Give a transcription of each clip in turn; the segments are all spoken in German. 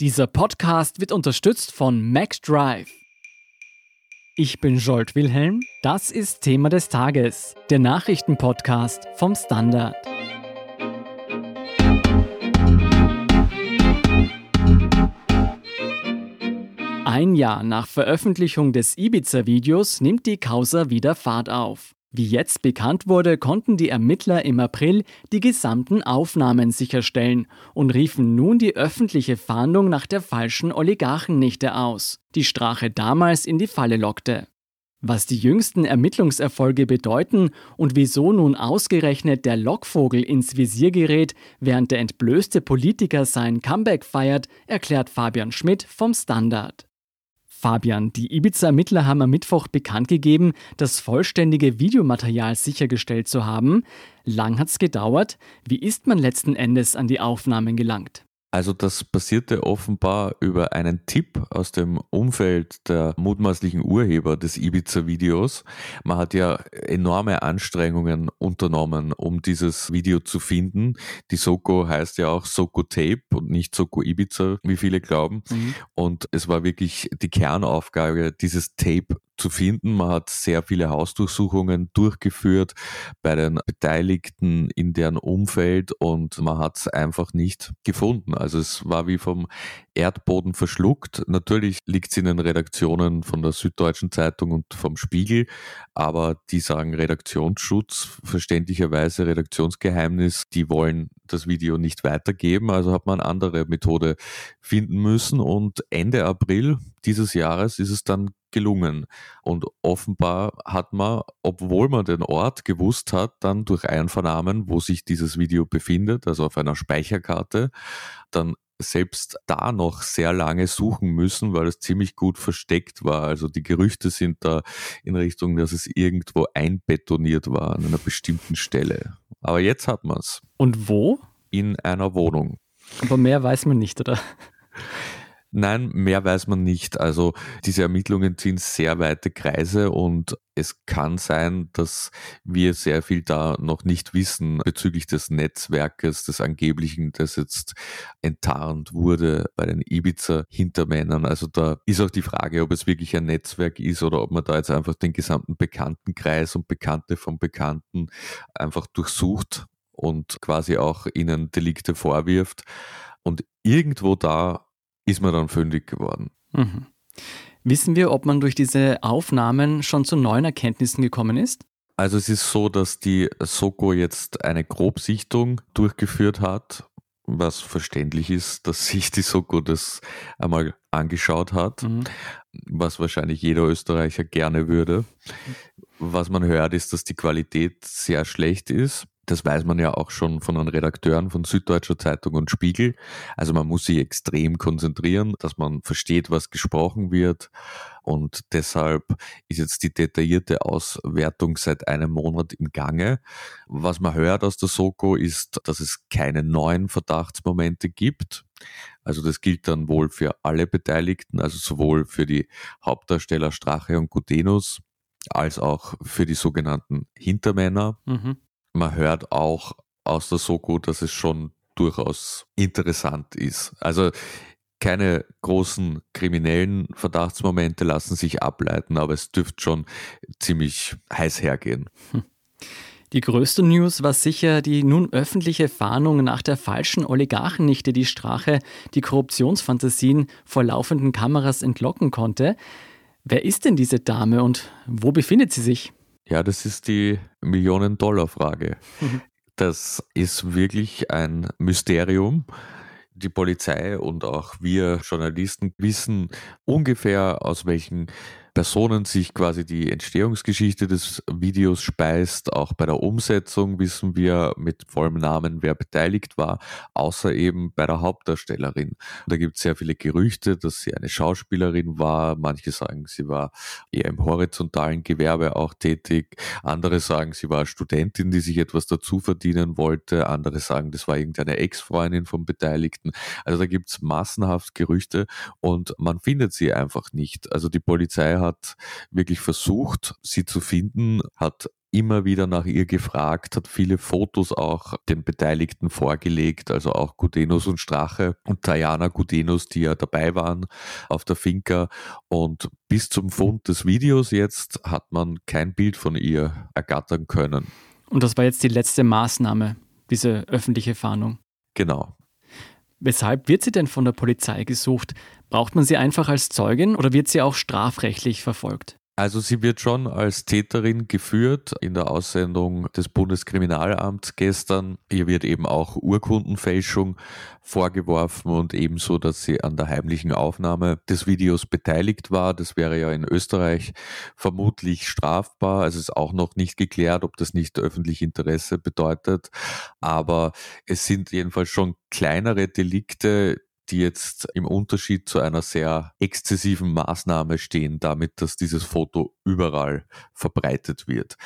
Dieser Podcast wird unterstützt von MacDrive. Ich bin Jolt Wilhelm, das ist Thema des Tages, der Nachrichtenpodcast vom Standard. Ein Jahr nach Veröffentlichung des Ibiza-Videos nimmt die Causa wieder Fahrt auf. Wie jetzt bekannt wurde, konnten die Ermittler im April die gesamten Aufnahmen sicherstellen und riefen nun die öffentliche Fahndung nach der falschen Oligarchennichte aus, die Strache damals in die Falle lockte. Was die jüngsten Ermittlungserfolge bedeuten und wieso nun ausgerechnet der Lockvogel ins Visier gerät, während der entblößte Politiker sein Comeback feiert, erklärt Fabian Schmidt vom Standard. Fabian, die Ibiza-Ermittler haben am Mittwoch bekannt gegeben, das vollständige Videomaterial sichergestellt zu haben. Lang hat es gedauert. Wie ist man letzten Endes an die Aufnahmen gelangt? Also das basierte offenbar über einen Tipp aus dem Umfeld der mutmaßlichen Urheber des Ibiza-Videos. Man hat ja enorme Anstrengungen unternommen, um dieses Video zu finden. Die Soko heißt ja auch Soko Tape und nicht Soko Ibiza, wie viele glauben. Mhm. Und es war wirklich die Kernaufgabe, dieses Tape zu finden. Man hat sehr viele Hausdurchsuchungen durchgeführt bei den Beteiligten in deren Umfeld und man hat es einfach nicht gefunden. Also es war wie vom Erdboden verschluckt. Natürlich liegt es in den Redaktionen von der Süddeutschen Zeitung und vom Spiegel, aber die sagen Redaktionsschutz, verständlicherweise Redaktionsgeheimnis, die wollen das Video nicht weitergeben, also hat man eine andere Methode finden müssen und Ende April dieses Jahres ist es dann gelungen. Und offenbar hat man, obwohl man den Ort gewusst hat, dann durch Einvernahmen, wo sich dieses Video befindet, also auf einer Speicherkarte, dann selbst da noch sehr lange suchen müssen, weil es ziemlich gut versteckt war. Also die Gerüchte sind da in Richtung, dass es irgendwo einbetoniert war an einer bestimmten Stelle. Aber jetzt hat man es. Und wo? In einer Wohnung. Aber mehr weiß man nicht, oder? Nein, mehr weiß man nicht. Also diese Ermittlungen ziehen sehr weite Kreise und es kann sein, dass wir sehr viel da noch nicht wissen bezüglich des Netzwerkes, des angeblichen, das jetzt enttarnt wurde bei den Ibiza-Hintermännern. Also da ist auch die Frage, ob es wirklich ein Netzwerk ist oder ob man da jetzt einfach den gesamten Bekanntenkreis und Bekannte von Bekannten einfach durchsucht und quasi auch ihnen Delikte vorwirft. Und irgendwo da ist man dann fündig geworden. Mhm. Wissen wir, ob man durch diese Aufnahmen schon zu neuen Erkenntnissen gekommen ist? Also es ist so, dass die Soko jetzt eine Grobsichtung durchgeführt hat, was verständlich ist, dass sich die Soko das einmal angeschaut hat, mhm. was wahrscheinlich jeder Österreicher gerne würde. Was man hört, ist, dass die Qualität sehr schlecht ist. Das weiß man ja auch schon von den Redakteuren von Süddeutscher Zeitung und Spiegel. Also man muss sich extrem konzentrieren, dass man versteht, was gesprochen wird. Und deshalb ist jetzt die detaillierte Auswertung seit einem Monat im Gange. Was man hört aus der Soko ist, dass es keine neuen Verdachtsmomente gibt. Also das gilt dann wohl für alle Beteiligten, also sowohl für die Hauptdarsteller Strache und Gutenus als auch für die sogenannten Hintermänner. Mhm man hört auch aus der Soko, dass es schon durchaus interessant ist. Also keine großen kriminellen Verdachtsmomente lassen sich ableiten, aber es dürfte schon ziemlich heiß hergehen. Hm. Die größte News war sicher die nun öffentliche Fahndung nach der falschen Oligarchennichte, die Strache die Korruptionsfantasien vor laufenden Kameras entlocken konnte. Wer ist denn diese Dame und wo befindet sie sich? Ja, das ist die Millionen-Dollar-Frage. Mhm. Das ist wirklich ein Mysterium. Die Polizei und auch wir Journalisten wissen ungefähr, aus welchen Personen sich quasi die Entstehungsgeschichte des Videos speist. Auch bei der Umsetzung wissen wir mit vollem Namen, wer beteiligt war, außer eben bei der Hauptdarstellerin. Da gibt es sehr viele Gerüchte, dass sie eine Schauspielerin war. Manche sagen, sie war eher im horizontalen Gewerbe auch tätig. Andere sagen, sie war Studentin, die sich etwas dazu verdienen wollte. Andere sagen, das war irgendeine Ex-Freundin vom Beteiligten. Also da gibt es massenhaft Gerüchte und man findet sie einfach nicht. Also die Polizei hat hat wirklich versucht, sie zu finden, hat immer wieder nach ihr gefragt, hat viele Fotos auch den Beteiligten vorgelegt, also auch Gudenus und Strache und Diana Gudenus, die ja dabei waren auf der Finca. Und bis zum Fund des Videos jetzt hat man kein Bild von ihr ergattern können. Und das war jetzt die letzte Maßnahme, diese öffentliche Fahndung. Genau. Weshalb wird sie denn von der Polizei gesucht? Braucht man sie einfach als Zeugin oder wird sie auch strafrechtlich verfolgt? Also sie wird schon als Täterin geführt in der Aussendung des Bundeskriminalamts gestern. Ihr wird eben auch Urkundenfälschung vorgeworfen und ebenso, dass sie an der heimlichen Aufnahme des Videos beteiligt war. Das wäre ja in Österreich vermutlich strafbar. Es ist auch noch nicht geklärt, ob das nicht öffentlich Interesse bedeutet. Aber es sind jedenfalls schon kleinere Delikte, die jetzt im Unterschied zu einer sehr exzessiven Maßnahme stehen, damit, dass dieses Foto überall verbreitet wird.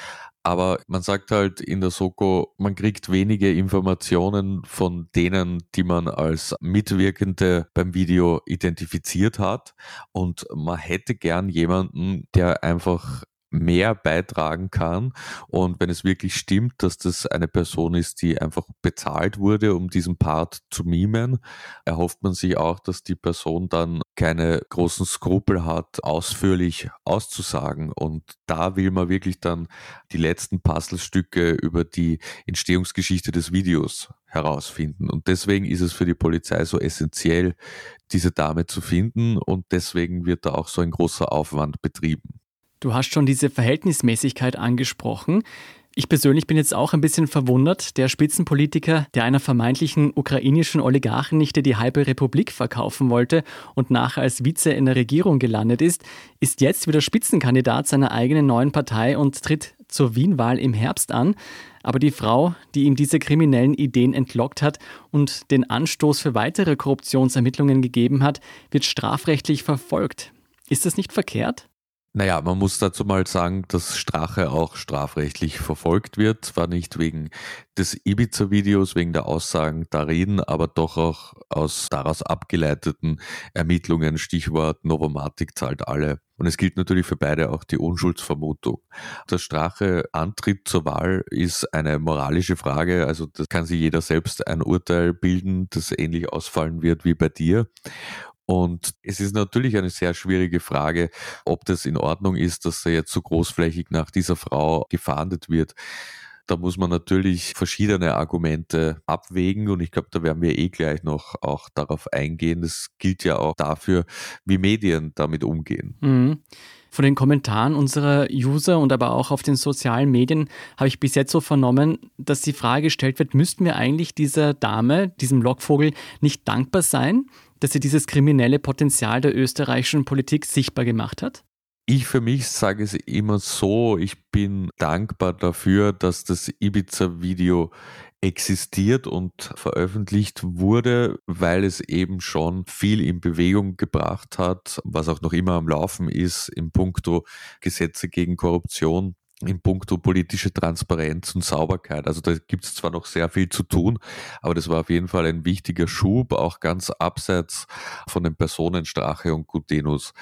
Aber man sagt halt in der Soko, man kriegt wenige Informationen von denen, die man als Mitwirkende beim Video identifiziert hat. Und man hätte gern jemanden, der einfach mehr beitragen kann. Und wenn es wirklich stimmt, dass das eine Person ist, die einfach bezahlt wurde, um diesen Part zu mimen, erhofft man sich auch, dass die Person dann keine großen Skrupel hat, ausführlich auszusagen. Und da will man wirklich dann die letzten Puzzlestücke über die Entstehungsgeschichte des Videos herausfinden. Und deswegen ist es für die Polizei so essentiell, diese Dame zu finden. Und deswegen wird da auch so ein großer Aufwand betrieben. Du hast schon diese Verhältnismäßigkeit angesprochen. Ich persönlich bin jetzt auch ein bisschen verwundert. Der Spitzenpolitiker, der einer vermeintlichen ukrainischen Oligarchennichte die halbe Republik verkaufen wollte und nachher als Vize in der Regierung gelandet ist, ist jetzt wieder Spitzenkandidat seiner eigenen neuen Partei und tritt zur Wienwahl im Herbst an. Aber die Frau, die ihm diese kriminellen Ideen entlockt hat und den Anstoß für weitere Korruptionsermittlungen gegeben hat, wird strafrechtlich verfolgt. Ist das nicht verkehrt? Naja, man muss dazu mal sagen, dass Strache auch strafrechtlich verfolgt wird. Zwar nicht wegen des Ibiza-Videos, wegen der Aussagen darin, aber doch auch aus daraus abgeleiteten Ermittlungen. Stichwort Novomatic zahlt alle. Und es gilt natürlich für beide auch die Unschuldsvermutung. Der Strache Antritt zur Wahl ist eine moralische Frage. Also das kann sich jeder selbst ein Urteil bilden, das ähnlich ausfallen wird wie bei dir. Und es ist natürlich eine sehr schwierige Frage, ob das in Ordnung ist, dass er jetzt so großflächig nach dieser Frau gefahndet wird. Da muss man natürlich verschiedene Argumente abwägen und ich glaube, da werden wir eh gleich noch auch darauf eingehen. Das gilt ja auch dafür, wie Medien damit umgehen. Mhm. Von den Kommentaren unserer User und aber auch auf den sozialen Medien habe ich bis jetzt so vernommen, dass die Frage gestellt wird, müssten wir eigentlich dieser Dame, diesem Lockvogel, nicht dankbar sein, dass sie dieses kriminelle Potenzial der österreichischen Politik sichtbar gemacht hat? Ich für mich sage es immer so, ich bin dankbar dafür, dass das Ibiza-Video existiert und veröffentlicht wurde, weil es eben schon viel in Bewegung gebracht hat, was auch noch immer am Laufen ist in puncto Gesetze gegen Korruption in puncto politische Transparenz und Sauberkeit. Also da gibt es zwar noch sehr viel zu tun, aber das war auf jeden Fall ein wichtiger Schub, auch ganz abseits von den Personen Strache und Gutenus.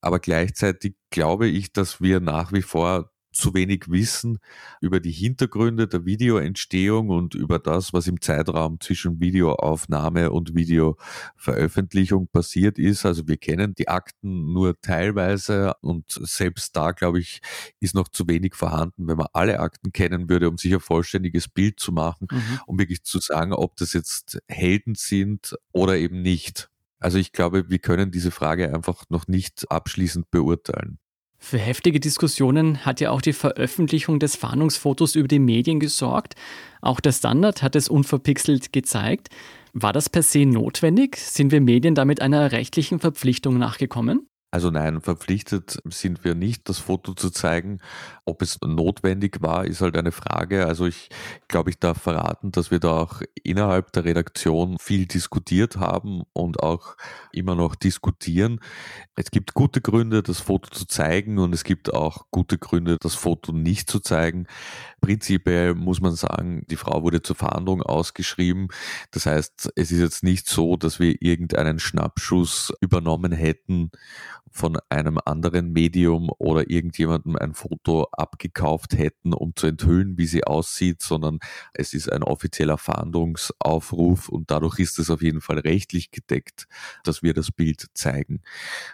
Aber gleichzeitig glaube ich, dass wir nach wie vor zu wenig wissen über die Hintergründe der Videoentstehung und über das, was im Zeitraum zwischen Videoaufnahme und Videoveröffentlichung passiert ist. Also wir kennen die Akten nur teilweise und selbst da, glaube ich, ist noch zu wenig vorhanden, wenn man alle Akten kennen würde, um sich ein vollständiges Bild zu machen, mhm. um wirklich zu sagen, ob das jetzt Helden sind oder eben nicht. Also ich glaube, wir können diese Frage einfach noch nicht abschließend beurteilen. Für heftige Diskussionen hat ja auch die Veröffentlichung des Fahndungsfotos über die Medien gesorgt. Auch der Standard hat es unverpixelt gezeigt. War das per se notwendig? Sind wir Medien damit einer rechtlichen Verpflichtung nachgekommen? Also nein, verpflichtet sind wir nicht, das Foto zu zeigen. Ob es notwendig war, ist halt eine Frage. Also ich glaube, ich darf verraten, dass wir da auch innerhalb der Redaktion viel diskutiert haben und auch immer noch diskutieren. Es gibt gute Gründe, das Foto zu zeigen und es gibt auch gute Gründe, das Foto nicht zu zeigen. Prinzipiell muss man sagen, die Frau wurde zur Verhandlung ausgeschrieben. Das heißt, es ist jetzt nicht so, dass wir irgendeinen Schnappschuss übernommen hätten von einem anderen Medium oder irgendjemandem ein Foto abgekauft hätten, um zu enthüllen, wie sie aussieht, sondern es ist ein offizieller Fahndungsaufruf und dadurch ist es auf jeden Fall rechtlich gedeckt, dass wir das Bild zeigen.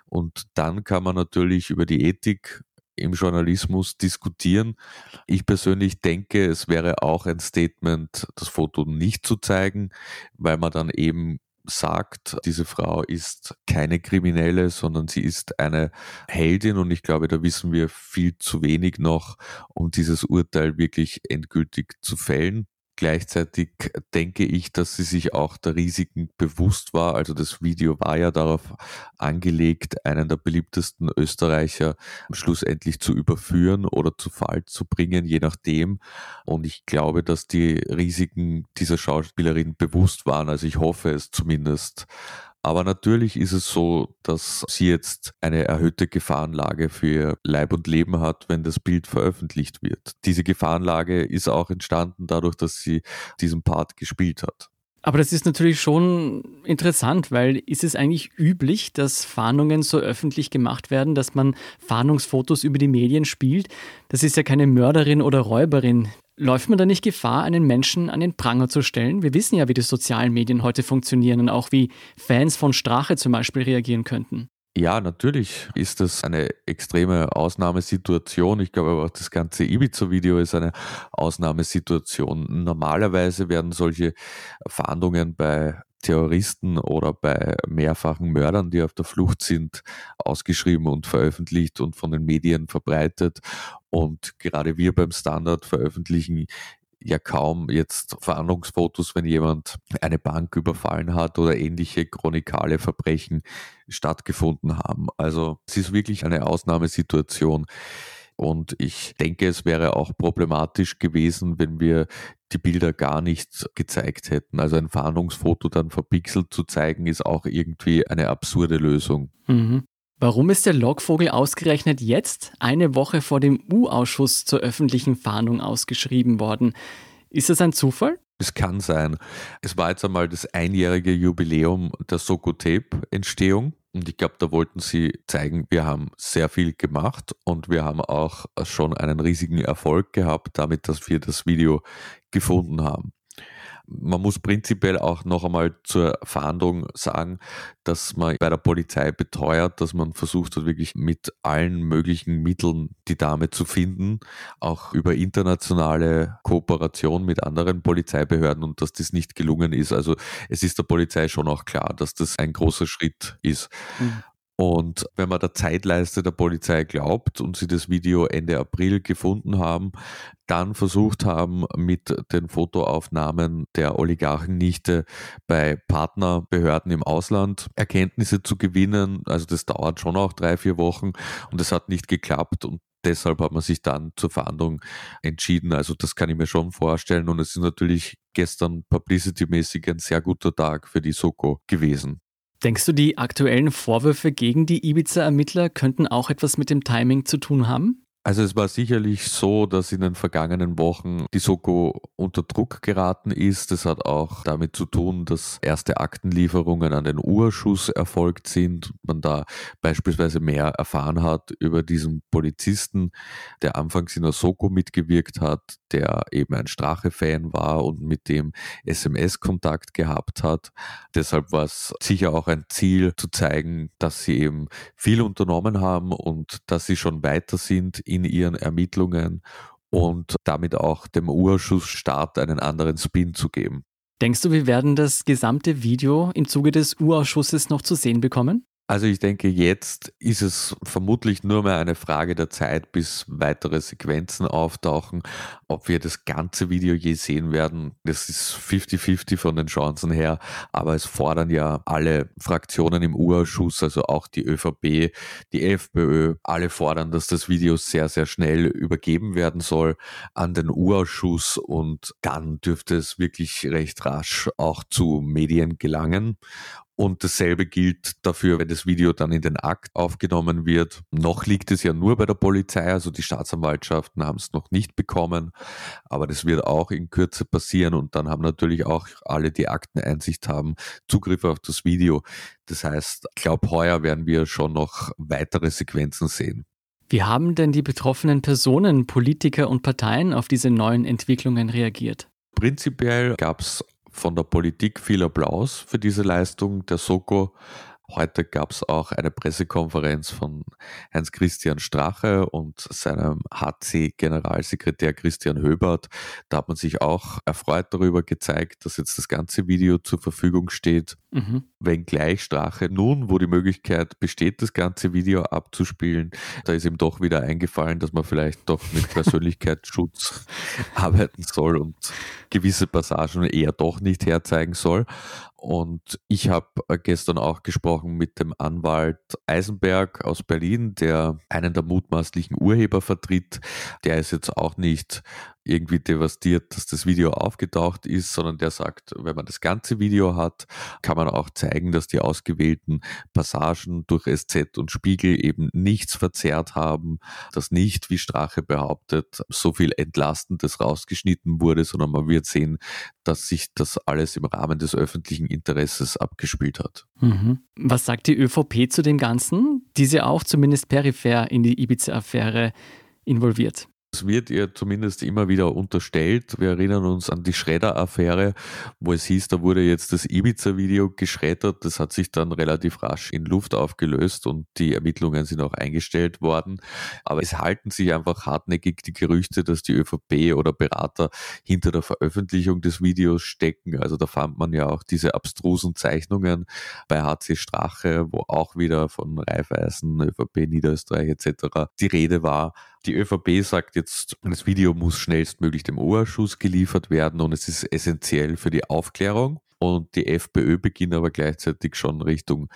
Und dann kann man natürlich über die Ethik im Journalismus diskutieren. Ich persönlich denke, es wäre auch ein Statement, das Foto nicht zu zeigen, weil man dann eben sagt, diese Frau ist keine Kriminelle, sondern sie ist eine Heldin und ich glaube, da wissen wir viel zu wenig noch, um dieses Urteil wirklich endgültig zu fällen. Gleichzeitig denke ich, dass sie sich auch der Risiken bewusst war. Also das Video war ja darauf angelegt, einen der beliebtesten Österreicher schlussendlich zu überführen oder zu Fall zu bringen, je nachdem. Und ich glaube, dass die Risiken dieser Schauspielerin bewusst waren. Also ich hoffe es zumindest. Aber natürlich ist es so, dass sie jetzt eine erhöhte Gefahrenlage für Leib und Leben hat, wenn das Bild veröffentlicht wird. Diese Gefahrenlage ist auch entstanden dadurch, dass sie diesen Part gespielt hat. Aber das ist natürlich schon interessant, weil ist es eigentlich üblich, dass Fahndungen so öffentlich gemacht werden, dass man Fahndungsfotos über die Medien spielt? Das ist ja keine Mörderin oder Räuberin. Läuft man da nicht Gefahr, einen Menschen an den Pranger zu stellen? Wir wissen ja, wie die sozialen Medien heute funktionieren und auch wie Fans von Strache zum Beispiel reagieren könnten. Ja, natürlich ist das eine extreme Ausnahmesituation. Ich glaube aber auch das ganze Ibiza-Video ist eine Ausnahmesituation. Normalerweise werden solche Fahndungen bei Terroristen oder bei mehrfachen Mördern, die auf der Flucht sind, ausgeschrieben und veröffentlicht und von den Medien verbreitet. Und gerade wir beim Standard veröffentlichen ja kaum jetzt Verhandlungsfotos, wenn jemand eine Bank überfallen hat oder ähnliche chronikale Verbrechen stattgefunden haben. Also es ist wirklich eine Ausnahmesituation. Und ich denke, es wäre auch problematisch gewesen, wenn wir die Bilder gar nicht gezeigt hätten. Also ein Fahndungsfoto dann verpixelt zu zeigen, ist auch irgendwie eine absurde Lösung. Mhm. Warum ist der Lockvogel ausgerechnet jetzt, eine Woche vor dem U-Ausschuss zur öffentlichen Fahndung ausgeschrieben worden? Ist das ein Zufall? Es kann sein. Es war jetzt einmal das einjährige Jubiläum der Soko-Tape-Entstehung. Und ich glaube, da wollten sie zeigen, wir haben sehr viel gemacht und wir haben auch schon einen riesigen Erfolg gehabt damit, dass wir das Video gefunden haben. Man muss prinzipiell auch noch einmal zur Fahndung sagen, dass man bei der Polizei beteuert, dass man versucht hat, wirklich mit allen möglichen Mitteln die Dame zu finden, auch über internationale Kooperation mit anderen Polizeibehörden und dass das nicht gelungen ist. Also es ist der Polizei schon auch klar, dass das ein großer Schritt ist. Mhm. Und wenn man der Zeitleiste der Polizei glaubt und sie das Video Ende April gefunden haben, dann versucht haben, mit den Fotoaufnahmen der Oligarchennichte bei Partnerbehörden im Ausland Erkenntnisse zu gewinnen. Also das dauert schon auch drei, vier Wochen und es hat nicht geklappt und deshalb hat man sich dann zur Verhandlung entschieden. Also das kann ich mir schon vorstellen und es ist natürlich gestern publicity-mäßig ein sehr guter Tag für die Soko gewesen. Denkst du, die aktuellen Vorwürfe gegen die Ibiza-Ermittler könnten auch etwas mit dem Timing zu tun haben? Also es war sicherlich so, dass in den vergangenen Wochen die Soko unter Druck geraten ist. Das hat auch damit zu tun, dass erste Aktenlieferungen an den Urschuss erfolgt sind. Man da beispielsweise mehr erfahren hat über diesen Polizisten, der anfangs in der Soko mitgewirkt hat, der eben ein Strache-Fan war und mit dem SMS-Kontakt gehabt hat. Deshalb war es sicher auch ein Ziel zu zeigen, dass sie eben viel unternommen haben und dass sie schon weiter sind in ihren Ermittlungen und damit auch dem Urschussstaat einen anderen Spin zu geben. Denkst du, wir werden das gesamte Video im Zuge des Urausschusses noch zu sehen bekommen? Also ich denke, jetzt ist es vermutlich nur mehr eine Frage der Zeit, bis weitere Sequenzen auftauchen. Ob wir das ganze Video je sehen werden, das ist 50-50 von den Chancen her. Aber es fordern ja alle Fraktionen im U-Ausschuss, also auch die ÖVP, die FPÖ, alle fordern, dass das Video sehr, sehr schnell übergeben werden soll an den U-Ausschuss und dann dürfte es wirklich recht rasch auch zu Medien gelangen. Und dasselbe gilt dafür, wenn das Video dann in den Akt aufgenommen wird. Noch liegt es ja nur bei der Polizei, also die Staatsanwaltschaften haben es noch nicht bekommen, aber das wird auch in Kürze passieren und dann haben natürlich auch alle, die Akteneinsicht haben, Zugriff auf das Video. Das heißt, ich glaube, heuer werden wir schon noch weitere Sequenzen sehen. Wie haben denn die betroffenen Personen, Politiker und Parteien auf diese neuen Entwicklungen reagiert? Prinzipiell gab es von der Politik viel Applaus für diese Leistung der Soko. Heute gab es auch eine Pressekonferenz von Heinz-Christian Strache und seinem HC-Generalsekretär Christian Höbert. Da hat man sich auch erfreut darüber gezeigt, dass jetzt das ganze Video zur Verfügung steht. Mhm. Wenngleich Strache nun, wo die Möglichkeit besteht, das ganze Video abzuspielen, da ist ihm doch wieder eingefallen, dass man vielleicht doch mit Persönlichkeitsschutz arbeiten soll und gewisse Passagen eher doch nicht herzeigen soll. Und ich habe äh, gestern auch gesprochen mit dem Anwalt Eisenberg aus Berlin, der einen der mutmaßlichen Urheber vertritt. Der ist jetzt auch nicht irgendwie devastiert, dass das Video aufgetaucht ist, sondern der sagt, wenn man das ganze Video hat, kann man auch zeigen, dass die ausgewählten Passagen durch SZ und Spiegel eben nichts verzerrt haben, dass nicht, wie Strache behauptet, so viel Entlastendes rausgeschnitten wurde, sondern man wird sehen, dass sich das alles im Rahmen des öffentlichen Interesses abgespielt hat. Mhm. Was sagt die ÖVP zu dem Ganzen? Diese auch zumindest peripher in die Ibiza-Affäre involviert. Es wird ihr zumindest immer wieder unterstellt. Wir erinnern uns an die Schredder-Affäre, wo es hieß, da wurde jetzt das Ibiza-Video geschreddert. Das hat sich dann relativ rasch in Luft aufgelöst und die Ermittlungen sind auch eingestellt worden. Aber es halten sich einfach hartnäckig die Gerüchte, dass die ÖVP oder Berater hinter der Veröffentlichung des Videos stecken. Also da fand man ja auch diese abstrusen Zeichnungen bei HC Strache, wo auch wieder von Raiffeisen, ÖVP Niederösterreich etc. die Rede war. Die ÖVP sagt jetzt, das Video muss schnellstmöglich dem Oberschuss geliefert werden und es ist essentiell für die Aufklärung. Und die FPÖ beginnt aber gleichzeitig schon Richtung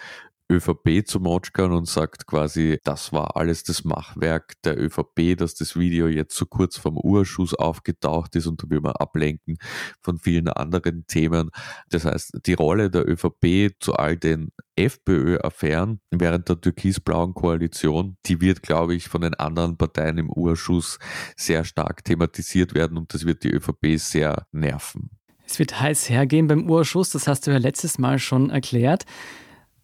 ÖVP zu motschkern und sagt quasi, das war alles das Machwerk der ÖVP, dass das Video jetzt so kurz vorm Urschuss aufgetaucht ist und da will man ablenken von vielen anderen Themen. Das heißt, die Rolle der ÖVP zu all den FPÖ-Affären während der türkis-blauen Koalition, die wird, glaube ich, von den anderen Parteien im Urschuss sehr stark thematisiert werden und das wird die ÖVP sehr nerven. Es wird heiß hergehen beim Urschuss, das hast du ja letztes Mal schon erklärt.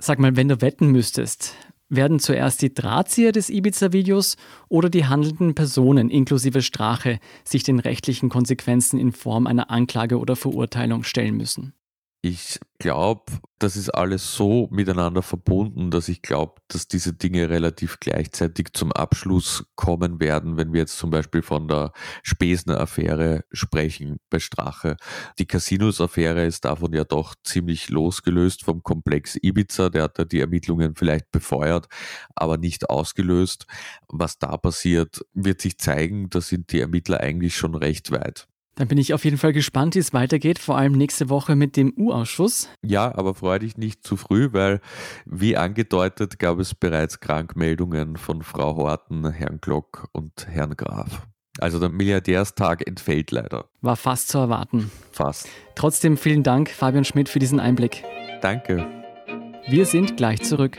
Sag mal, wenn du wetten müsstest, werden zuerst die Drahtzieher des Ibiza-Videos oder die handelnden Personen inklusive Strache sich den rechtlichen Konsequenzen in Form einer Anklage oder Verurteilung stellen müssen? Ich glaube, das ist alles so miteinander verbunden, dass ich glaube, dass diese Dinge relativ gleichzeitig zum Abschluss kommen werden, wenn wir jetzt zum Beispiel von der Spesner-Affäre sprechen bei Strache. Die Casinos-Affäre ist davon ja doch ziemlich losgelöst vom Komplex Ibiza. Der hat ja die Ermittlungen vielleicht befeuert, aber nicht ausgelöst. Was da passiert, wird sich zeigen. Da sind die Ermittler eigentlich schon recht weit. Dann bin ich auf jeden Fall gespannt, wie es weitergeht, vor allem nächste Woche mit dem U-Ausschuss. Ja, aber freue dich nicht zu früh, weil wie angedeutet gab es bereits Krankmeldungen von Frau Horten, Herrn Glock und Herrn Graf. Also der Milliardärstag entfällt leider. War fast zu erwarten. Fast. Trotzdem vielen Dank, Fabian Schmidt, für diesen Einblick. Danke. Wir sind gleich zurück.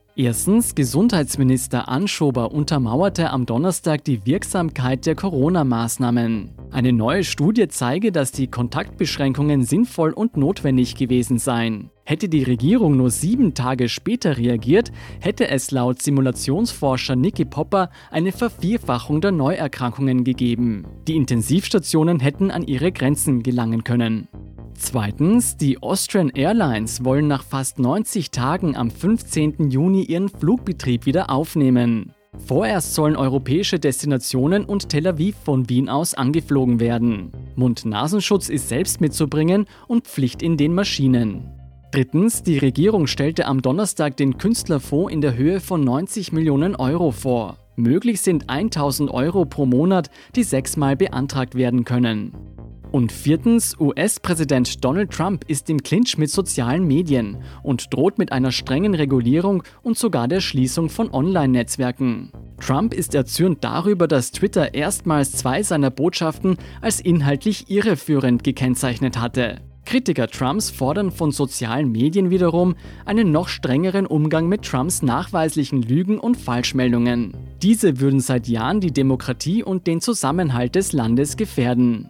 Erstens, Gesundheitsminister Anschober untermauerte am Donnerstag die Wirksamkeit der Corona-Maßnahmen. Eine neue Studie zeige, dass die Kontaktbeschränkungen sinnvoll und notwendig gewesen seien. Hätte die Regierung nur sieben Tage später reagiert, hätte es laut Simulationsforscher Nicky Popper eine Vervierfachung der Neuerkrankungen gegeben. Die Intensivstationen hätten an ihre Grenzen gelangen können. Zweitens, die Austrian Airlines wollen nach fast 90 Tagen am 15. Juni ihren Flugbetrieb wieder aufnehmen. Vorerst sollen europäische Destinationen und Tel Aviv von Wien aus angeflogen werden. Mund-Nasenschutz ist selbst mitzubringen und Pflicht in den Maschinen. Drittens, die Regierung stellte am Donnerstag den Künstlerfonds in der Höhe von 90 Millionen Euro vor. Möglich sind 1000 Euro pro Monat, die sechsmal beantragt werden können. Und viertens, US-Präsident Donald Trump ist im Clinch mit sozialen Medien und droht mit einer strengen Regulierung und sogar der Schließung von Online-Netzwerken. Trump ist erzürnt darüber, dass Twitter erstmals zwei seiner Botschaften als inhaltlich irreführend gekennzeichnet hatte. Kritiker Trumps fordern von sozialen Medien wiederum einen noch strengeren Umgang mit Trumps nachweislichen Lügen und Falschmeldungen. Diese würden seit Jahren die Demokratie und den Zusammenhalt des Landes gefährden.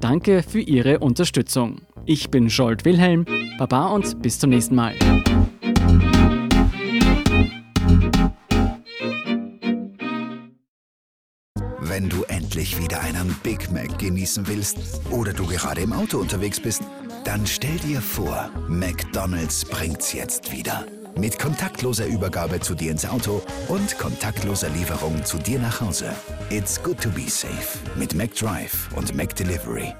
Danke für Ihre Unterstützung. Ich bin Scholt Wilhelm, Baba und bis zum nächsten Mal. Wenn du endlich wieder einen Big Mac genießen willst oder du gerade im Auto unterwegs bist, dann stell dir vor, McDonald's bringt's jetzt wieder. Mit kontaktloser Übergabe zu dir ins Auto und kontaktloser Lieferung zu dir nach Hause. It's good to be safe mit McDrive und McDelivery.